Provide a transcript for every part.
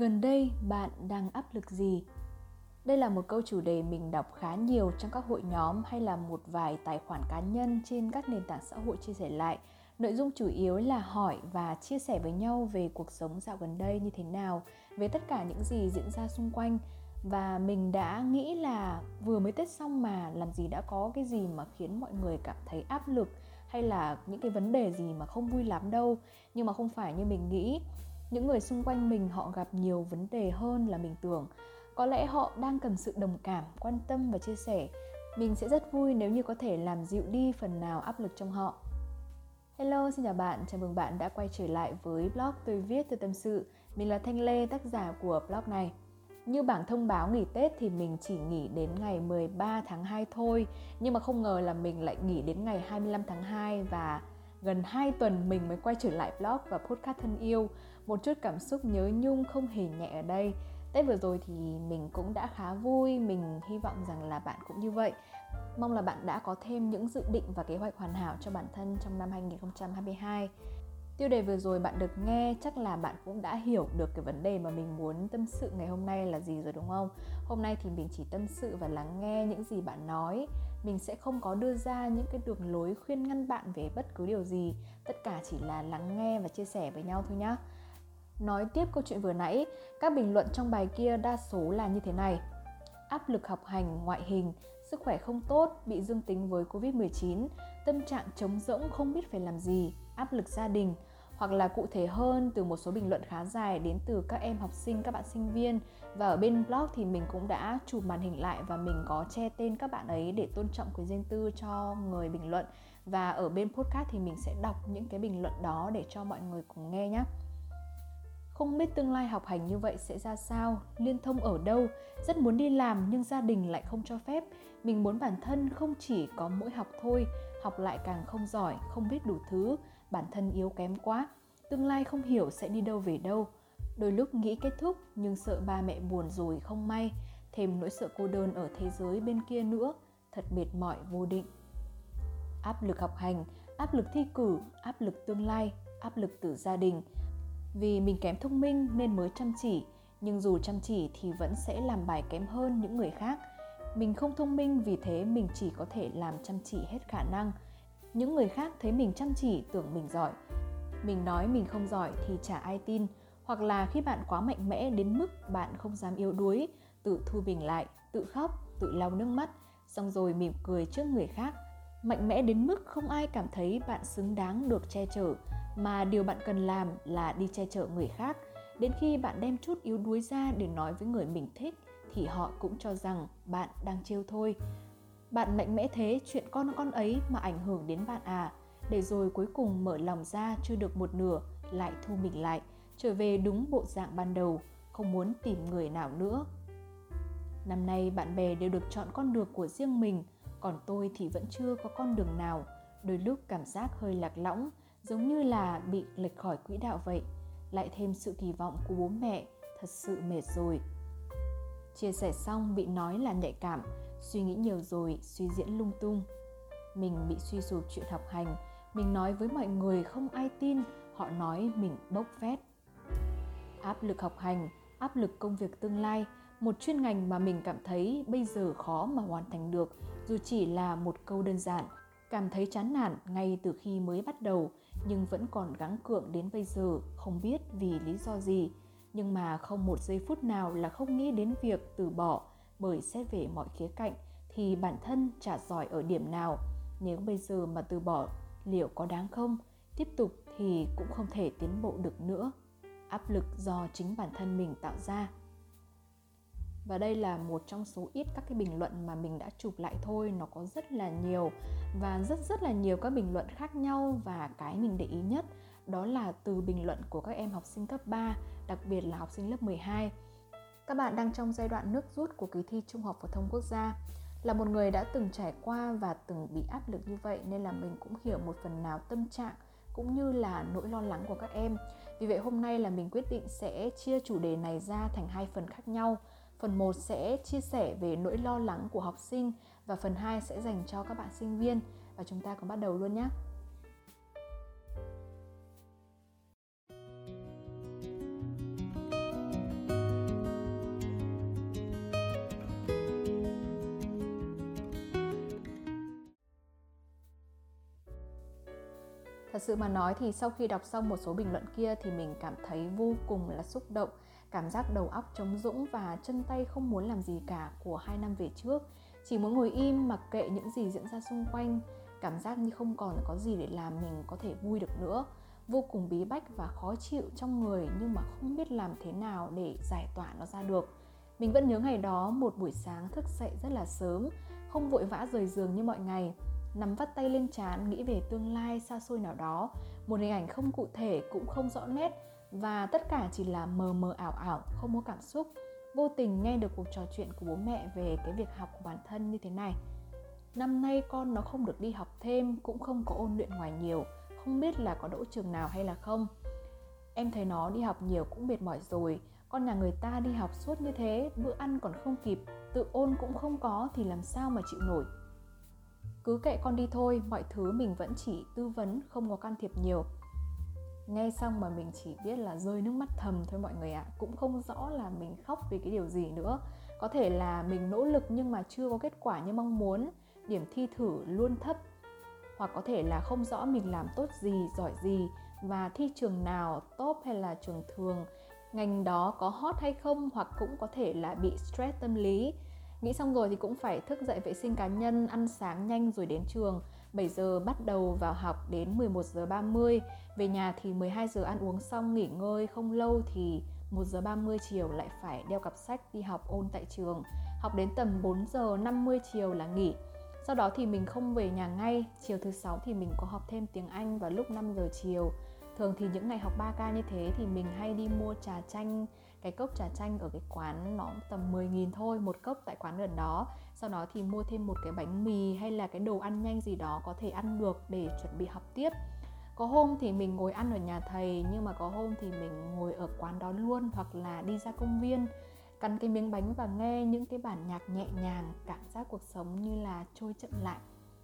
Gần đây bạn đang áp lực gì? Đây là một câu chủ đề mình đọc khá nhiều trong các hội nhóm hay là một vài tài khoản cá nhân trên các nền tảng xã hội chia sẻ lại. Nội dung chủ yếu là hỏi và chia sẻ với nhau về cuộc sống dạo gần đây như thế nào, về tất cả những gì diễn ra xung quanh và mình đã nghĩ là vừa mới Tết xong mà làm gì đã có cái gì mà khiến mọi người cảm thấy áp lực hay là những cái vấn đề gì mà không vui lắm đâu nhưng mà không phải như mình nghĩ những người xung quanh mình họ gặp nhiều vấn đề hơn là mình tưởng. Có lẽ họ đang cần sự đồng cảm quan tâm và chia sẻ. Mình sẽ rất vui nếu như có thể làm dịu đi phần nào áp lực trong họ. Hello, xin chào bạn, chào mừng bạn đã quay trở lại với blog tôi viết tôi tâm sự. Mình là Thanh Lê, tác giả của blog này. Như bảng thông báo nghỉ Tết thì mình chỉ nghỉ đến ngày 13 tháng 2 thôi Nhưng mà không ngờ là mình lại nghỉ đến ngày 25 tháng 2 Và gần 2 tuần mình mới quay trở lại blog và podcast thân yêu một chút cảm xúc nhớ nhung không hề nhẹ ở đây Tết vừa rồi thì mình cũng đã khá vui, mình hy vọng rằng là bạn cũng như vậy. Mong là bạn đã có thêm những dự định và kế hoạch hoàn hảo cho bản thân trong năm 2022. Tiêu đề vừa rồi bạn được nghe chắc là bạn cũng đã hiểu được cái vấn đề mà mình muốn tâm sự ngày hôm nay là gì rồi đúng không? Hôm nay thì mình chỉ tâm sự và lắng nghe những gì bạn nói. Mình sẽ không có đưa ra những cái đường lối khuyên ngăn bạn về bất cứ điều gì. Tất cả chỉ là lắng nghe và chia sẻ với nhau thôi nhá Nói tiếp câu chuyện vừa nãy, các bình luận trong bài kia đa số là như thế này. Áp lực học hành, ngoại hình, sức khỏe không tốt, bị dương tính với Covid-19, tâm trạng trống rỗng không biết phải làm gì, áp lực gia đình, hoặc là cụ thể hơn từ một số bình luận khá dài đến từ các em học sinh, các bạn sinh viên và ở bên blog thì mình cũng đã chụp màn hình lại và mình có che tên các bạn ấy để tôn trọng quyền riêng tư cho người bình luận và ở bên podcast thì mình sẽ đọc những cái bình luận đó để cho mọi người cùng nghe nhé. Không biết tương lai học hành như vậy sẽ ra sao, liên thông ở đâu, rất muốn đi làm nhưng gia đình lại không cho phép. Mình muốn bản thân không chỉ có mỗi học thôi, học lại càng không giỏi, không biết đủ thứ, bản thân yếu kém quá. Tương lai không hiểu sẽ đi đâu về đâu. Đôi lúc nghĩ kết thúc nhưng sợ ba mẹ buồn rồi không may, thêm nỗi sợ cô đơn ở thế giới bên kia nữa, thật mệt mỏi vô định. Áp lực học hành, áp lực thi cử, áp lực tương lai, áp lực từ gia đình – vì mình kém thông minh nên mới chăm chỉ, nhưng dù chăm chỉ thì vẫn sẽ làm bài kém hơn những người khác. Mình không thông minh vì thế mình chỉ có thể làm chăm chỉ hết khả năng. Những người khác thấy mình chăm chỉ tưởng mình giỏi. Mình nói mình không giỏi thì chả ai tin, hoặc là khi bạn quá mạnh mẽ đến mức bạn không dám yếu đuối, tự thu bình lại, tự khóc, tự lau nước mắt, xong rồi mỉm cười trước người khác. Mạnh mẽ đến mức không ai cảm thấy bạn xứng đáng được che chở, mà điều bạn cần làm là đi che chở người khác đến khi bạn đem chút yếu đuối ra để nói với người mình thích thì họ cũng cho rằng bạn đang trêu thôi bạn mạnh mẽ thế chuyện con con ấy mà ảnh hưởng đến bạn à. Để rồi cuối cùng mở lòng ra chưa được một nửa, lại thu mình lại, trở về đúng bộ dạng ban đầu, không muốn tìm người nào nữa. Năm nay bạn bè đều được chọn con đường của riêng mình, còn tôi thì vẫn chưa có con đường nào. Đôi lúc cảm giác hơi lạc lõng, giống như là bị lệch khỏi quỹ đạo vậy. Lại thêm sự kỳ vọng của bố mẹ, thật sự mệt rồi. Chia sẻ xong bị nói là nhạy cảm suy nghĩ nhiều rồi, suy diễn lung tung. Mình bị suy sụp chuyện học hành, mình nói với mọi người không ai tin, họ nói mình bốc phét. Áp lực học hành, áp lực công việc tương lai, một chuyên ngành mà mình cảm thấy bây giờ khó mà hoàn thành được, dù chỉ là một câu đơn giản, cảm thấy chán nản ngay từ khi mới bắt đầu, nhưng vẫn còn gắng cượng đến bây giờ, không biết vì lý do gì. Nhưng mà không một giây phút nào là không nghĩ đến việc từ bỏ bởi xét về mọi khía cạnh thì bản thân chả giỏi ở điểm nào. Nếu bây giờ mà từ bỏ, liệu có đáng không? Tiếp tục thì cũng không thể tiến bộ được nữa. Áp lực do chính bản thân mình tạo ra. Và đây là một trong số ít các cái bình luận mà mình đã chụp lại thôi. Nó có rất là nhiều và rất rất là nhiều các bình luận khác nhau và cái mình để ý nhất đó là từ bình luận của các em học sinh cấp 3 đặc biệt là học sinh lớp 12 các bạn đang trong giai đoạn nước rút của kỳ thi Trung học phổ thông quốc gia là một người đã từng trải qua và từng bị áp lực như vậy nên là mình cũng hiểu một phần nào tâm trạng cũng như là nỗi lo lắng của các em. Vì vậy hôm nay là mình quyết định sẽ chia chủ đề này ra thành hai phần khác nhau. Phần 1 sẽ chia sẻ về nỗi lo lắng của học sinh và phần 2 sẽ dành cho các bạn sinh viên và chúng ta cùng bắt đầu luôn nhé. Thật sự mà nói thì sau khi đọc xong một số bình luận kia thì mình cảm thấy vô cùng là xúc động, cảm giác đầu óc trống rỗng và chân tay không muốn làm gì cả của hai năm về trước. Chỉ muốn ngồi im mặc kệ những gì diễn ra xung quanh, cảm giác như không còn có gì để làm mình có thể vui được nữa. Vô cùng bí bách và khó chịu trong người nhưng mà không biết làm thế nào để giải tỏa nó ra được. Mình vẫn nhớ ngày đó một buổi sáng thức dậy rất là sớm, không vội vã rời giường như mọi ngày nắm vắt tay lên trán, nghĩ về tương lai xa xôi nào đó. Một hình ảnh không cụ thể, cũng không rõ nét, và tất cả chỉ là mờ mờ ảo ảo, không có cảm xúc. Vô tình nghe được cuộc trò chuyện của bố mẹ về cái việc học của bản thân như thế này. Năm nay con nó không được đi học thêm, cũng không có ôn luyện ngoài nhiều, không biết là có đỗ trường nào hay là không. Em thấy nó đi học nhiều cũng mệt mỏi rồi. Con nhà người ta đi học suốt như thế, bữa ăn còn không kịp, tự ôn cũng không có thì làm sao mà chịu nổi cứ kệ con đi thôi, mọi thứ mình vẫn chỉ tư vấn, không có can thiệp nhiều. Nghe xong mà mình chỉ biết là rơi nước mắt thầm thôi mọi người ạ. À. cũng không rõ là mình khóc vì cái điều gì nữa. Có thể là mình nỗ lực nhưng mà chưa có kết quả như mong muốn. Điểm thi thử luôn thấp. Hoặc có thể là không rõ mình làm tốt gì, giỏi gì. Và thi trường nào top hay là trường thường. Ngành đó có hot hay không hoặc cũng có thể là bị stress tâm lý. Nghĩ xong rồi thì cũng phải thức dậy vệ sinh cá nhân, ăn sáng nhanh rồi đến trường. 7 giờ bắt đầu vào học đến 11 giờ 30. Về nhà thì 12 giờ ăn uống xong nghỉ ngơi không lâu thì 1 giờ 30 chiều lại phải đeo cặp sách đi học ôn tại trường. Học đến tầm 4 giờ 50 chiều là nghỉ. Sau đó thì mình không về nhà ngay, chiều thứ sáu thì mình có học thêm tiếng Anh vào lúc 5 giờ chiều. Thường thì những ngày học 3K như thế thì mình hay đi mua trà chanh cái cốc trà chanh ở cái quán nó tầm 10.000 thôi, một cốc tại quán gần đó. Sau đó thì mua thêm một cái bánh mì hay là cái đồ ăn nhanh gì đó có thể ăn được để chuẩn bị học tiếp. Có hôm thì mình ngồi ăn ở nhà thầy, nhưng mà có hôm thì mình ngồi ở quán đó luôn hoặc là đi ra công viên, cắn cái miếng bánh và nghe những cái bản nhạc nhẹ nhàng, cảm giác cuộc sống như là trôi chậm lại.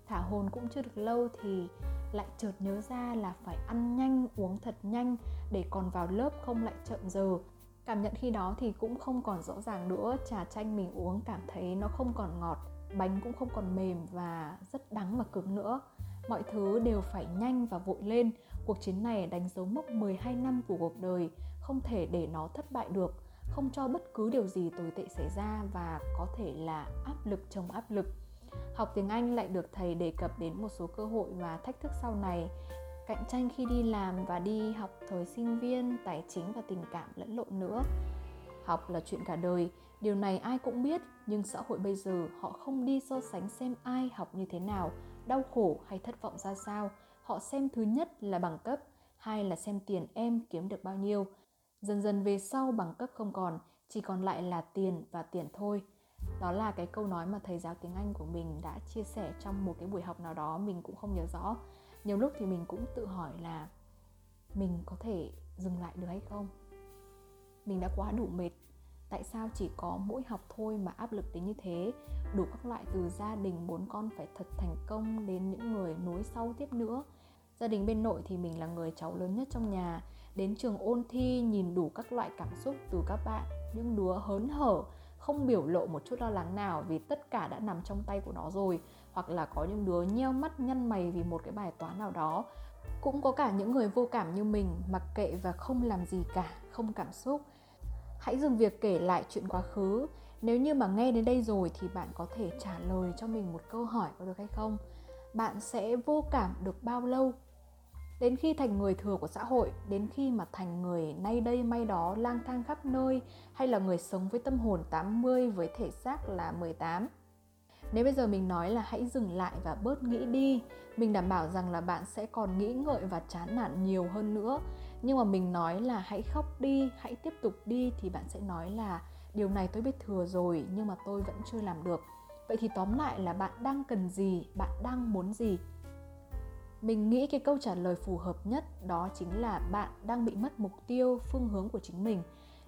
Thả hồn cũng chưa được lâu thì lại chợt nhớ ra là phải ăn nhanh, uống thật nhanh để còn vào lớp không lại chậm giờ cảm nhận khi đó thì cũng không còn rõ ràng nữa. Trà chanh mình uống cảm thấy nó không còn ngọt, bánh cũng không còn mềm và rất đắng và cứng nữa. Mọi thứ đều phải nhanh và vội lên. Cuộc chiến này đánh dấu mốc 12 năm của cuộc đời, không thể để nó thất bại được. Không cho bất cứ điều gì tồi tệ xảy ra và có thể là áp lực chồng áp lực. Học tiếng anh lại được thầy đề cập đến một số cơ hội và thách thức sau này cạnh tranh khi đi làm và đi học thời sinh viên, tài chính và tình cảm lẫn lộn nữa. Học là chuyện cả đời, điều này ai cũng biết, nhưng xã hội bây giờ họ không đi so sánh xem ai học như thế nào, đau khổ hay thất vọng ra sao. Họ xem thứ nhất là bằng cấp, hai là xem tiền em kiếm được bao nhiêu. Dần dần về sau bằng cấp không còn, chỉ còn lại là tiền và tiền thôi. Đó là cái câu nói mà thầy giáo tiếng anh của mình đã chia sẻ trong một cái buổi học nào đó, mình cũng không nhớ rõ nhiều lúc thì mình cũng tự hỏi là mình có thể dừng lại được hay không? Mình đã quá đủ mệt, tại sao chỉ có mỗi học thôi mà áp lực đến như thế? Đủ các loại từ gia đình bốn con phải thật thành công đến những người nối sau tiếp nữa. Gia đình bên nội thì mình là người cháu lớn nhất trong nhà. Đến trường ôn thi nhìn đủ các loại cảm xúc từ các bạn, những đứa hớn hở, không biểu lộ một chút lo lắng nào vì tất cả đã nằm trong tay của nó rồi hoặc là có những đứa nheo mắt nhăn mày vì một cái bài toán nào đó. Cũng có cả những người vô cảm như mình, mặc kệ và không làm gì cả, không cảm xúc. Hãy dừng việc kể lại chuyện quá khứ. Nếu như mà nghe đến đây rồi thì bạn có thể trả lời cho mình một câu hỏi có được hay không? Bạn sẽ vô cảm được bao lâu? Đến khi thành người thừa của xã hội, đến khi mà thành người nay đây may đó lang thang khắp nơi, hay là người sống với tâm hồn 80 với thể xác là 18 nếu bây giờ mình nói là hãy dừng lại và bớt nghĩ đi, mình đảm bảo rằng là bạn sẽ còn nghĩ ngợi và chán nản nhiều hơn nữa. Nhưng mà mình nói là hãy khóc đi, hãy tiếp tục đi thì bạn sẽ nói là, điều này tôi biết thừa rồi, nhưng mà tôi vẫn chưa làm được. Vậy thì tóm lại là bạn đang cần gì, bạn đang muốn gì? Mình nghĩ cái câu trả lời phù hợp nhất đó chính là bạn đang bị mất mục tiêu, phương hướng của chính mình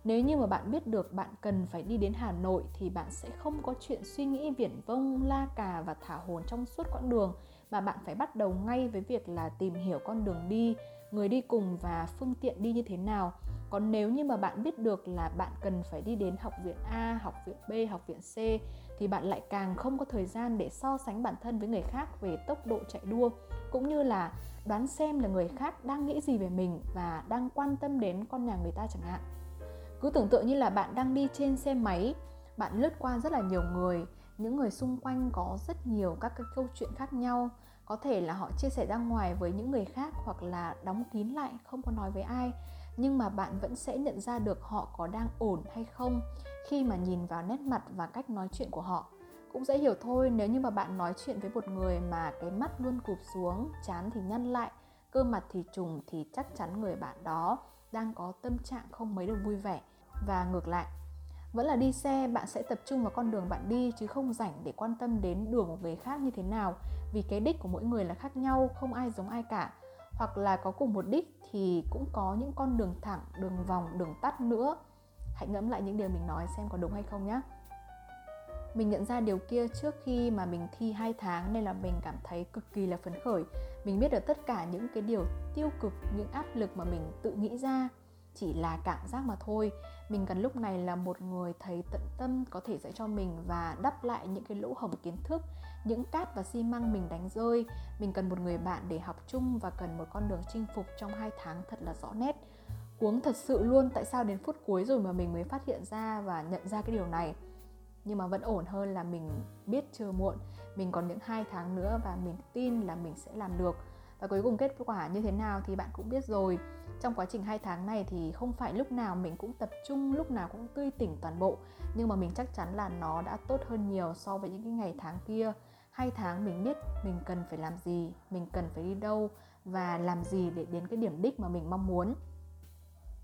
nếu như mà bạn biết được bạn cần phải đi đến Hà Nội thì bạn sẽ không có chuyện suy nghĩ viển vông, la cà và thả hồn trong suốt quãng đường mà bạn phải bắt đầu ngay với việc là tìm hiểu con đường đi, người đi cùng và phương tiện đi như thế nào. Còn nếu như mà bạn biết được là bạn cần phải đi đến học viện A, học viện B, học viện C thì bạn lại càng không có thời gian để so sánh bản thân với người khác về tốc độ chạy đua cũng như là đoán xem là người khác đang nghĩ gì về mình và đang quan tâm đến con nhà người ta chẳng hạn cứ tưởng tượng như là bạn đang đi trên xe máy, bạn lướt qua rất là nhiều người, những người xung quanh có rất nhiều các cái câu chuyện khác nhau. Có thể là họ chia sẻ ra ngoài với những người khác hoặc là đóng kín lại, không có nói với ai. Nhưng mà bạn vẫn sẽ nhận ra được họ có đang ổn hay không khi mà nhìn vào nét mặt và cách nói chuyện của họ. Cũng dễ hiểu thôi, nếu như mà bạn nói chuyện với một người mà cái mắt luôn cụp xuống, chán thì nhăn lại, cơ mặt thì trùng thì chắc chắn người bạn đó đang có tâm trạng không mấy được vui vẻ. Và ngược lại, vẫn là đi xe, bạn sẽ tập trung vào con đường bạn đi, chứ không rảnh để quan tâm đến đường của người khác như thế nào. Vì cái đích của mỗi người là khác nhau, không ai giống ai cả. Hoặc là có cùng một đích thì cũng có những con đường thẳng, đường vòng, đường tắt nữa. Hãy ngẫm lại những điều mình nói xem có đúng hay không nhé mình nhận ra điều kia trước khi mà mình thi 2 tháng nên là mình cảm thấy cực kỳ là phấn khởi. Mình biết được tất cả những cái điều tiêu cực, những áp lực mà mình tự nghĩ ra, chỉ là cảm giác mà thôi. Mình cần lúc này là một người thầy tận tâm có thể dạy cho mình và đắp lại những cái lỗ hổng kiến thức, những cát và xi măng mình đánh rơi. Mình cần một người bạn để học chung và cần một con đường chinh phục trong hai tháng thật là rõ nét. Cuống thật sự luôn, tại sao đến phút cuối rồi mà mình mới phát hiện ra và nhận ra cái điều này? Nhưng mà vẫn ổn hơn là mình biết chưa muộn. Mình còn những hai tháng nữa và mình tin là mình sẽ làm được. Và cuối cùng kết quả như thế nào thì bạn cũng biết rồi. Trong quá trình hai tháng này thì không phải lúc nào mình cũng tập trung, lúc nào cũng tươi tỉnh toàn bộ. Nhưng mà mình chắc chắn là nó đã tốt hơn nhiều so với những cái ngày tháng kia. Hai tháng mình biết mình cần phải làm gì, mình cần phải đi đâu và làm gì để đến cái điểm đích mà mình mong muốn.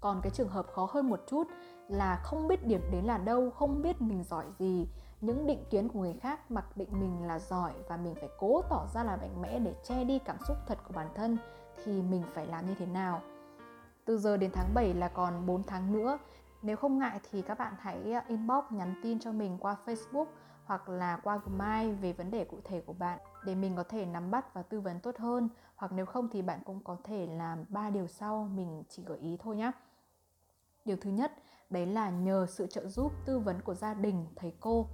Còn cái trường hợp khó hơn một chút là không biết điểm đến là đâu không biết mình giỏi gì. Những định kiến của người khác mặc định mình là giỏi và mình phải cố tỏ ra là mạnh mẽ để che đi cảm xúc thật của bản thân thì mình phải làm như thế nào? Từ giờ đến tháng 7 là còn 4 tháng nữa. Nếu không ngại thì các bạn hãy à, inbox nhắn tin cho mình qua Facebook hoặc là qua Gmail về vấn đề cụ thể của bạn để mình có thể nắm bắt và tư vấn tốt hơn. Hoặc nếu không thì bạn cũng có thể làm ba điều sau mình chỉ gợi ý thôi nhé. Điều thứ nhất, đấy là nhờ sự trợ giúp tư vấn của gia đình, thầy cô.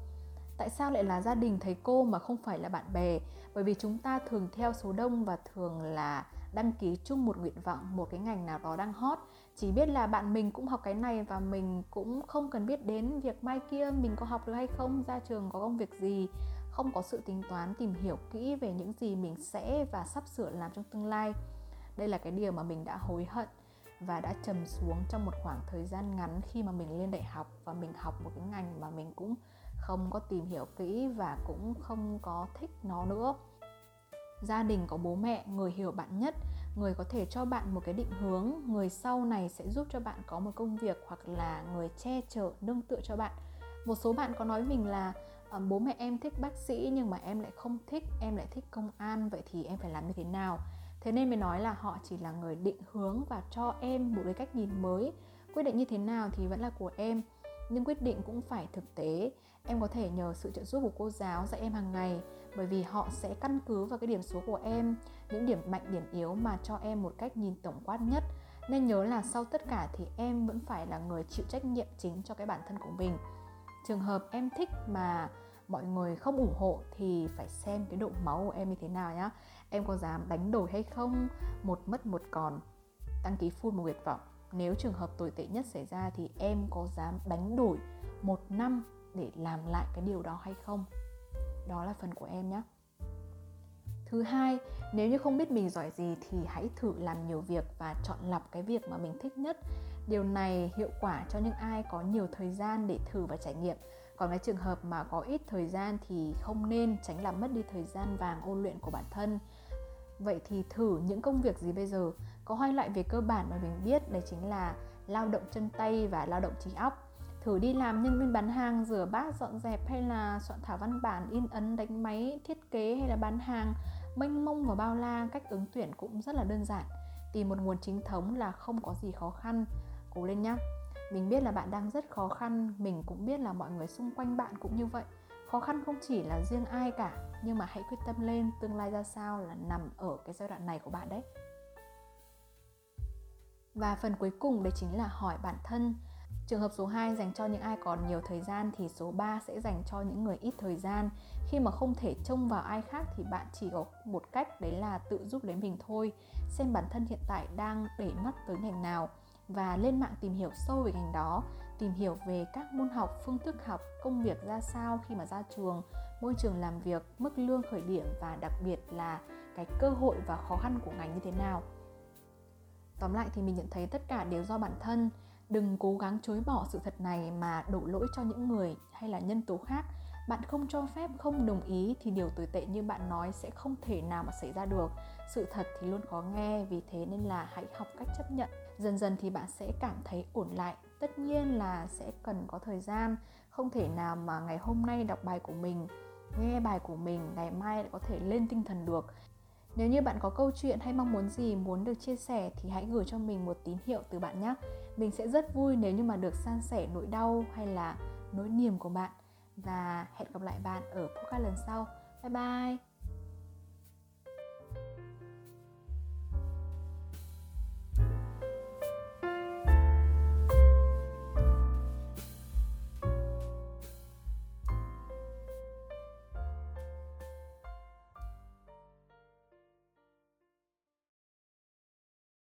Tại sao lại là gia đình thầy cô mà không phải là bạn bè? Bởi vì chúng ta thường theo số đông và thường là đăng ký chung một nguyện vọng, một cái ngành nào đó đang hot. Chỉ biết là bạn mình cũng học cái này và mình cũng không cần biết đến việc mai kia mình có học được hay không, ra trường có công việc gì, không có sự tính toán tìm hiểu kỹ về những gì mình sẽ và sắp sửa làm trong tương lai. Đây là cái điều mà mình đã hối hận và đã trầm xuống trong một khoảng thời gian ngắn khi mà mình lên đại học và mình học một cái ngành mà mình cũng không có tìm hiểu kỹ và cũng không có thích nó nữa. Gia đình có bố mẹ, người hiểu bạn nhất, người có thể cho bạn một cái định hướng, người sau này sẽ giúp cho bạn có một công việc hoặc là người che chở, nương tựa cho bạn. Một số bạn có nói mình là ờ, bố mẹ em thích bác sĩ nhưng mà em lại không thích, em lại thích công an, vậy thì em phải làm như thế nào? Thế nên mới nói là họ chỉ là người định hướng và cho em một cái cách nhìn mới. Quyết định như thế nào thì vẫn là của em, nhưng quyết định cũng phải thực tế. Em có thể nhờ sự trợ giúp của cô giáo dạy em hàng ngày, bởi vì họ sẽ căn cứ vào cái điểm số của em, những điểm mạnh, điểm yếu mà cho em một cách nhìn tổng quát nhất. Nên nhớ là sau tất cả thì em vẫn phải là người chịu trách nhiệm chính cho cái bản thân của mình. Trường hợp em thích mà mọi người không ủng hộ thì phải xem cái độ máu của em như thế nào nhá. Em có dám đánh đổi hay không? Một mất một còn. Đăng ký full một nguyện vọng. Nếu trường hợp tồi tệ nhất xảy ra thì em có dám đánh đổi một năm để làm lại cái điều đó hay không? Đó là phần của em nhé thứ hai, nếu như không biết mình giỏi gì thì hãy thử làm nhiều việc và chọn lọc cái việc mà mình thích nhất điều này hiệu quả cho những ai có nhiều thời gian để thử và trải nghiệm. Còn cái trường hợp mà có ít thời gian thì không nên tránh làm mất đi thời gian vàng ôn luyện của bản thân. Vậy thì thử những công việc gì bây giờ? Có hai loại về cơ bản mà mình biết, đấy chính là lao động chân tay và lao động trí óc. Thử đi làm nhân viên bán hàng, rửa bát, dọn dẹp hay là soạn thảo văn bản, in ấn, đánh máy, thiết kế hay là bán hàng, mênh mông và bao la, cách ứng tuyển cũng rất là đơn giản. Tìm một nguồn chính thống là không có gì khó khăn cố lên nhá, mình biết là bạn đang rất khó khăn mình cũng biết là mọi người xung quanh bạn cũng như vậy. Khó khăn không chỉ là riêng ai cả nhưng mà hãy quyết tâm lên tương lai ra sao là nằm ở cái giai đoạn này của bạn đấy. Và phần cuối cùng đấy chính là hỏi bản thân. Trường hợp số 2 dành cho những ai còn nhiều thời gian thì số 3 sẽ dành cho những người ít thời gian. Khi mà không thể trông vào ai khác thì bạn chỉ có một cách đấy là tự giúp lấy mình thôi. Xem bản thân hiện tại đang để mắt tới ngành nào và lên mạng tìm hiểu sâu về ngành đó, tìm hiểu về các môn học, phương thức học, công việc ra sao khi mà ra trường, môi trường làm việc, mức lương khởi điểm và đặc biệt là cái cơ hội và khó khăn của ngành như thế nào. Tóm lại thì mình nhận thấy tất cả đều do bản thân. Đừng cố gắng chối bỏ sự thật này mà đổ lỗi cho những người hay là nhân tố khác. Bạn không cho phép không đồng ý thì điều tồi tệ như bạn nói sẽ không thể nào mà xảy ra được. Sự thật thì luôn khó nghe vì thế nên là hãy học cách chấp nhận dần dần thì bạn sẽ cảm thấy ổn lại tất nhiên là sẽ cần có thời gian không thể nào mà ngày hôm nay đọc bài của mình, nghe bài của mình, ngày mai lại có thể lên tinh thần được nếu như bạn có câu chuyện hay mong muốn gì muốn được chia sẻ thì hãy gửi cho mình một tín hiệu từ bạn nhé. Mình sẽ rất vui nếu như mà được san sẻ nỗi đau hay là nỗi niềm của bạn. Và hẹn gặp lại bạn ở podcast lần sau. Bye bye!